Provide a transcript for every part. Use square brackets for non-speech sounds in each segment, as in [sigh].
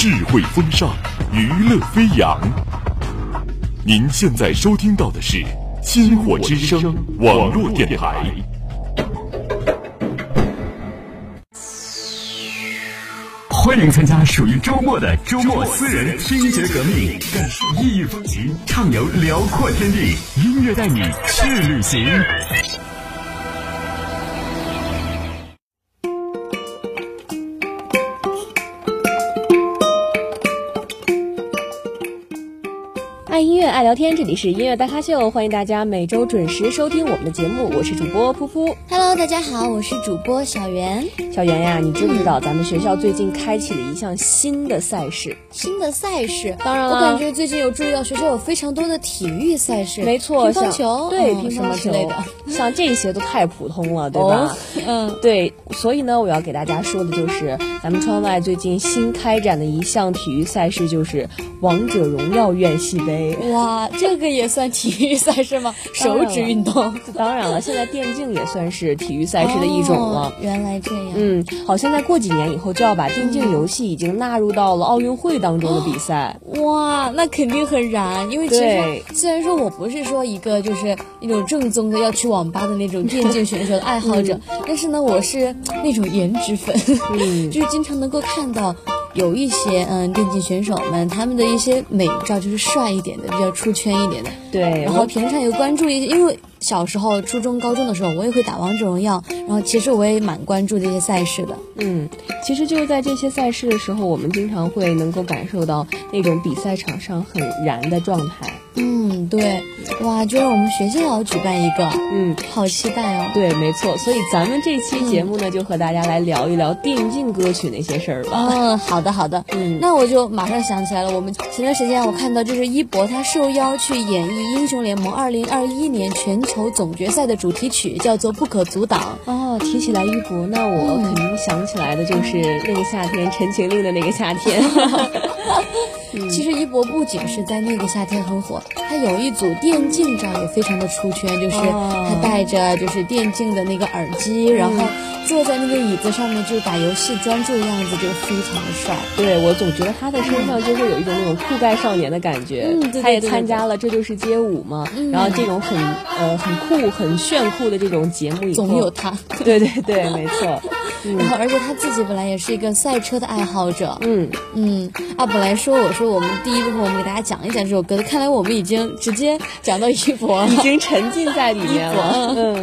智慧风尚，娱乐飞扬。您现在收听到的是《星火之声》网络电台。欢迎参加属于周末的周末私人听觉革命，感受异域风情，畅游辽阔天地，音乐带你去旅行。爱聊天，这里是音乐大咖秀，欢迎大家每周准时收听我们的节目，我是主播噗噗。Hello，大家好，我是主播小袁。小袁呀，你知不知道咱们学校最近开启了一项新的赛事？新的赛事，当然了我感觉最近有注意到学校有非常多的体育赛事，没错，乒像乓球，对，嗯乒乓球之类的。像这些都太普通了，对吧？哦嗯，对，所以呢，我要给大家说的就是，咱们川外最近新开展的一项体育赛事，就是王者荣耀院系杯。哇，这个也算体育赛事吗？[laughs] 手指运动 [laughs] 当然了，现在电竞也算是体育赛事的一种了。哦原来这样。嗯，好像在过几年以后就要把电竞游戏已经纳入到了奥运会当中的比赛。哇，那肯定很燃，因为其对实虽然说我不是说一个就是那种正宗的要去网吧的那种电竞选手的爱好者，但是呢，我是那种颜值粉，嗯 [laughs] 就是经常能够看到有一些嗯电竞选手们他们的一些美照，就是帅一点的，比较出圈一点的，对，然后平常有关注一些，因为小时候初中、高中的时候我也会打王者荣耀，然后其实我也蛮关注这些赛事的。嗯，其实就是在这些赛事的时候，我们经常会能够感受到那种比赛场上很燃的状态。嗯，对，哇，居然我们学校要举办一个，嗯，好期待哦。对，没错。所以咱们这期节目呢，就和大家来聊一聊电竞歌曲那些事儿吧。嗯，好的好的，嗯那我就马上想起来了。我们前段时间我看到，就是一博他受邀去演绎英雄联盟二零二一年全球总决赛的主题曲，叫做《不可阻挡》。哦，提起来一博，那我嗯肯定想起来的就是那个夏天，陈情令的那个夏天。[laughs] [laughs] 其实一博不仅是在那个夏天很火，他有一组电竞照也非常的出圈，就是哦。他戴着就是电竞的那个耳机，然后坐在那个椅子上面就打游戏专注的样子，就非常的帅。对我总觉得他的身上就会有一种那种酷盖少年的感觉。嗯对对他也参加了《这就是街舞》嘛，嗯然后这种很呃很酷、很炫酷的这种节目以后，总有他，[laughs] 对对对，没错。然后而且他自己本来也是一个赛车的爱好者，嗯，嗯啊，本来说我说我们第一部分我们给大家讲一讲这首歌，看来我们已经直接讲到一博了已，经沉浸在里面了。[laughs] 嗯，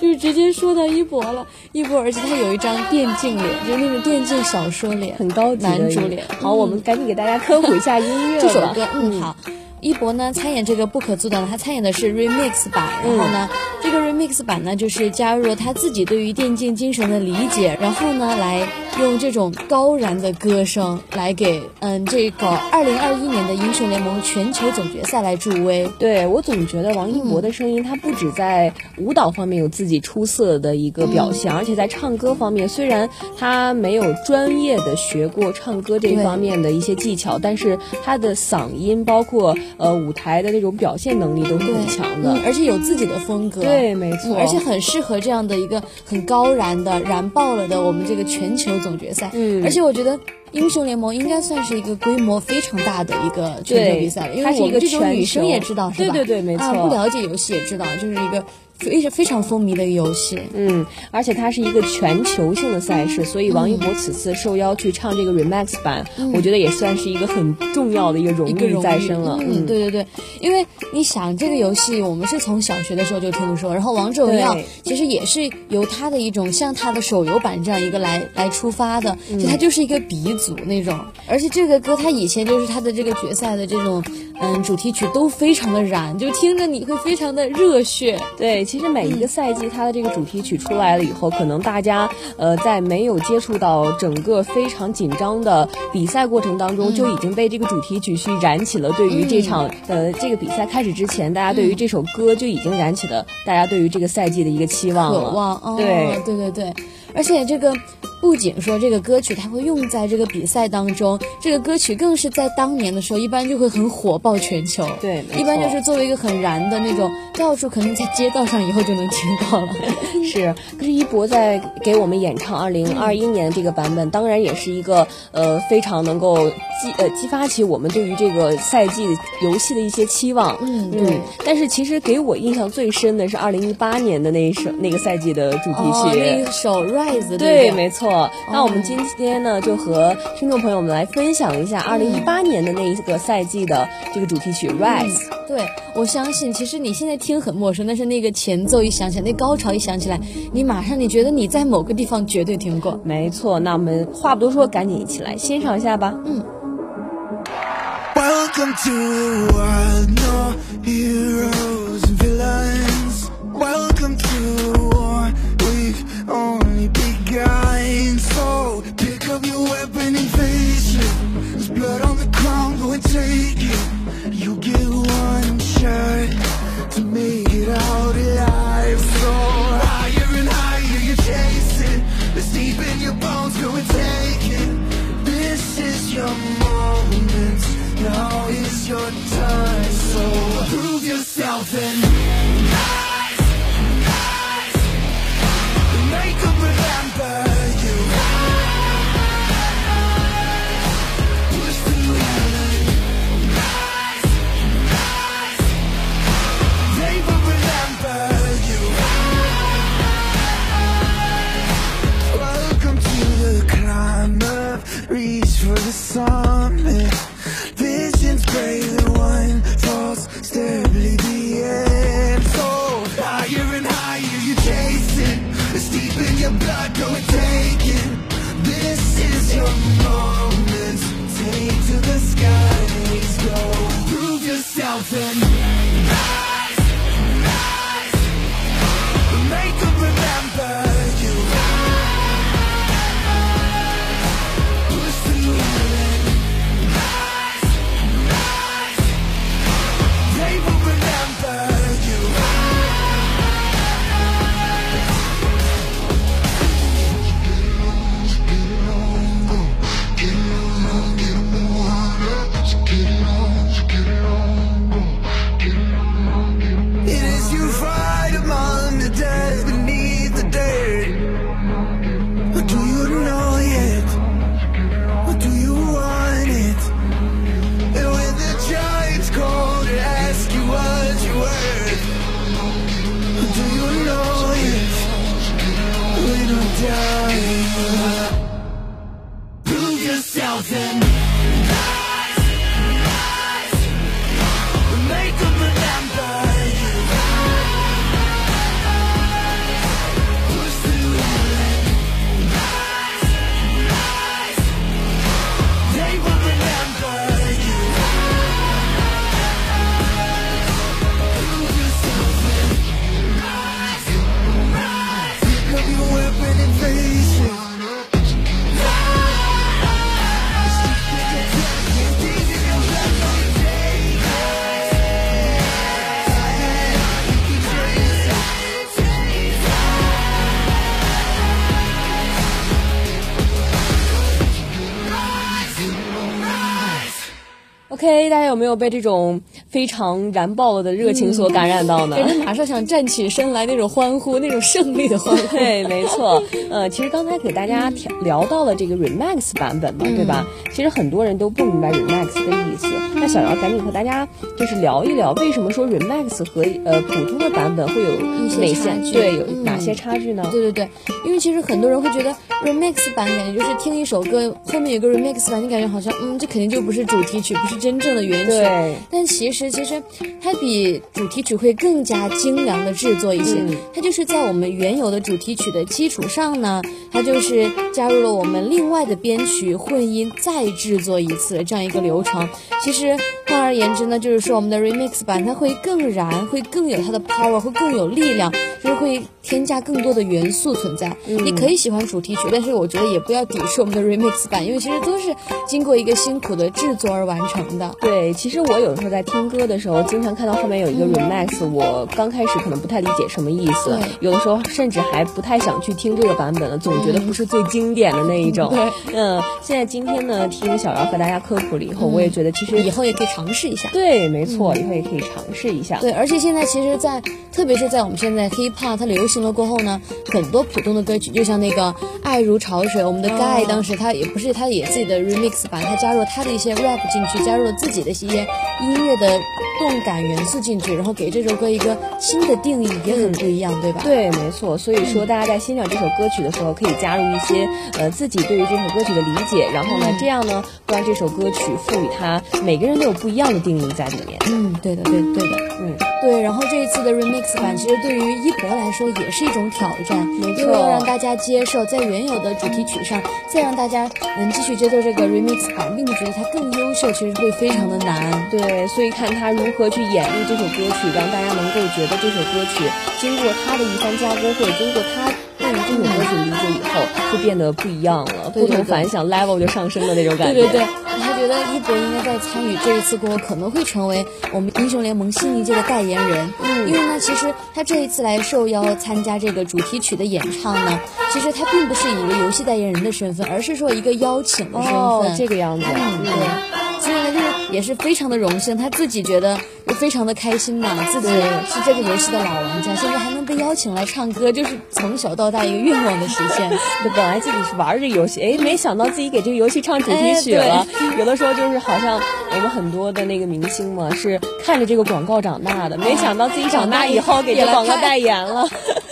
就是直接说到一博了，一博，而且他有一张电竞脸，就是那种电竞小说脸，很高级的男主脸。好，我们赶紧给大家科普一下音乐吧 [laughs] 这首歌，嗯，好。一博呢参演这个不可阻挡的，他参演的是 remix 版，然后呢，这个 remix 版呢就是加入了他自己对于电竞精神的理解，然后呢来用这种高燃的歌声来给嗯这个二零二一年的英雄联盟全球总决赛来助威。对我总觉得王一博的声音，他不止在舞蹈方面有自己出色的一个表现，而且在唱歌方面，虽然他没有专业的学过唱歌这一方面的一些技巧，但是他的嗓音包括呃舞台的那种表现能力都是很强的。嗯，而且有自己的风格。对，没错，嗯，而且很适合这样的一个很高燃的、燃爆了的我们这个全球总决赛。嗯而且我觉得英雄联盟应该算是一个规模非常大的一个全球比赛了，因为我们这种女生也知道，是吧？对对对没啊，错不了解游戏也知道，就是一个非常非常风靡的一个游戏。嗯，而且它是一个全球性的赛事，所以王一博此次受邀去唱这个 remix 版，我觉得也算是一个很重要的一个荣誉在身了。嗯，对对对，因为你想这个游戏，我们是从小学的时候就听说，然后王者荣耀其实也是由它的一种像它的手游版这样一个来来出发的，嗯其实它就是一个鼻祖那种。而且这个歌它以前就是它的这个决赛的这种嗯主题曲都非常的燃，就听着你会非常的热血。对，其实每一个赛季它的这个主题曲出来了以后，可能大家呃在没有接触到整个非常紧张的比赛过程当中，就已经被这个主题曲去燃起了对于这场、呃这个比赛开始之前，大家对于这首歌就已经燃起了大家对于这个赛季的一个期望了。渴望，哦、对对对对，而且这个不仅说这个歌曲它会用在这个比赛当中，这个歌曲更是在当年的时候一般就会很火爆全球。对，一般就是作为一个很燃的那种，到处可能在街道上以后就能听到了。[laughs] 是，可是一博在给我们演唱二零二一年这个版本，当然也是一个呃非常能够激呃激发起我们对于这个赛季游戏的一些期望。嗯，对。但是其实给我印象最深的是二零一八年的那一首那个赛季的主题曲，那一首 Rise。对，没错。那我们今天呢，就和听众朋友们来分享一下二零一八年的那一个赛季的这个主题曲 Rise。对，我相信其实你现在听很陌生，但是那个前奏一响起来，那高潮一响起来，你马上你觉得你在某个地方绝对听过。没错，那我们话不多说，赶紧一起来欣赏一下吧。嗯。Welcome to world, no heroes down OK，大家有没有被这种非常燃爆了的热情所感染到呢？马上想站起身来那种欢呼，那种胜利的欢呼。[laughs] 对，没错。呃，其实刚才给大家聊聊到了这个 remix 版本嘛，对吧？其实很多人都不明白 remix 的意思。那小姚赶紧和大家就是聊一聊，为什么说 remix 和呃普通的版本会有一些哪差距对有嗯哪些差距呢？对对对，因为其实很多人会觉得 remix 版感觉就是听一首歌后面有个 remix 版，你感觉好像嗯这肯定就不是主题曲，不是真正的原曲。对但其实其实它比主题曲会更加精良的制作一些，嗯它就是在我们原有的主题曲的基础上呢，它就是加入了我们另外的编曲混音再制作一次这样一个流程。其实换而言之呢，就是说我们的 remix 版它会更燃，会更有它的 power，会更有力量，就是会添加更多的元素存在。你可以喜欢主题曲，但是我觉得也不要抵触我们的 remix 版，因为其实都是经过一个辛苦的制作而完成的。对，其实我有时候在听歌的时候，经常看到后面有一个 remix，我刚开始可能不太理解什么意思对，有的时候甚至还不太想去听这个版本了，总觉得不是最经典的那一种。对，嗯，现在今天呢，听小姚和大家科普了以后，我也觉得其实以后也可以尝试一下。对，没错，以后也可以尝试一下。对，而且现在其实在，特别是在我们现在 hip 怕它流行了过后呢，很多普通的歌曲，就像那个《爱如潮水》，我们的 Guy 当时他也不是他也自己的 remix 版，他加入了他的一些 rap 进去，加入了自己的一些音乐的动感元素进去，然后给这首歌一个新的定义，也很不一样，对吧？对，没错。所以说，大家在欣赏这首歌曲的时候，可以加入一些呃自己对于这首歌曲的理解，然后呢，这样呢，会让这首歌曲赋予它每个人都有不一样的定义在里面。嗯，对的，对的对的，嗯，对。然后这一次的 remix 版，其实对于一博来说也是一种挑战，没错因为要让大家接受，在原有的主题曲上，再让大家能继续接受这个 remix 版，并不觉得它更优秀，其实会非常的难。对，所以看他如何去演绎这首歌曲，让大家能够觉得这首歌曲经过他的一番加工，或者经过他对于这首歌曲理解以后，就变得不一样了，不同凡响，level 就上升的那种感觉。对对对，我还觉得一博应该在参与这一次过后，可能会成为我们英雄联盟新一届的代言人。嗯，因为呢，其实他这一次来受邀参加这个主题曲的演唱呢，其实他并不是以一个游戏代言人的身份，而是说一个邀请的身份。哦，这个样子。嗯，对。所以呢，就是也是非常的荣幸，他自己觉得非常的开心嘛，自己是这个游戏的老玩家，现在还能被邀请来唱歌，就是从小到大一个愿望的实现。[laughs] 对，本来自己是玩这个游戏，哎，没想到自己给这个游戏唱主题曲了。有的时候就是好像我们很多的那个明星嘛，是看着这个广告长大的，没想到自己长大以后给这广告代言了，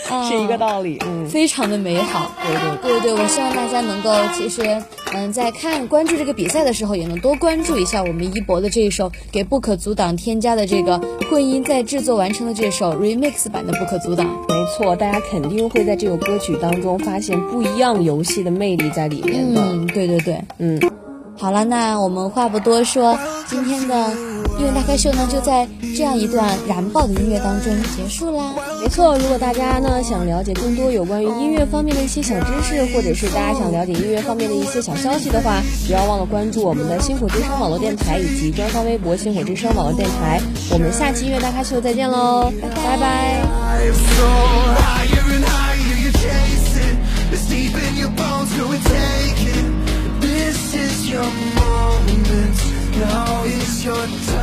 [laughs] 是一个道理。嗯，非常的美好。对对对对，我希望大家能够其实嗯，在看关注这个比赛的时候，也能多关注一下我们一博的这一首给不可阻挡添加的这个混音在制作完成的这首 remix 版的不可阻挡。没错，大家肯定会在这首歌曲当中发现不一样游戏的魅力在里面的。嗯，对对对，嗯。好了，那我们话不多说，今天的音乐大咖秀呢就在这样一段燃爆的音乐当中结束啦。没错，如果大家呢想了解更多有关于音乐方面的一些小知识，或者是大家想了解音乐方面的一些小消息的话，不要忘了关注我们的星火之声网络电台以及官方微博星火之声网络电台。我们下期音乐大咖秀再见喽，拜拜。It's deep in your bones, we take? This is your moment, now is your time.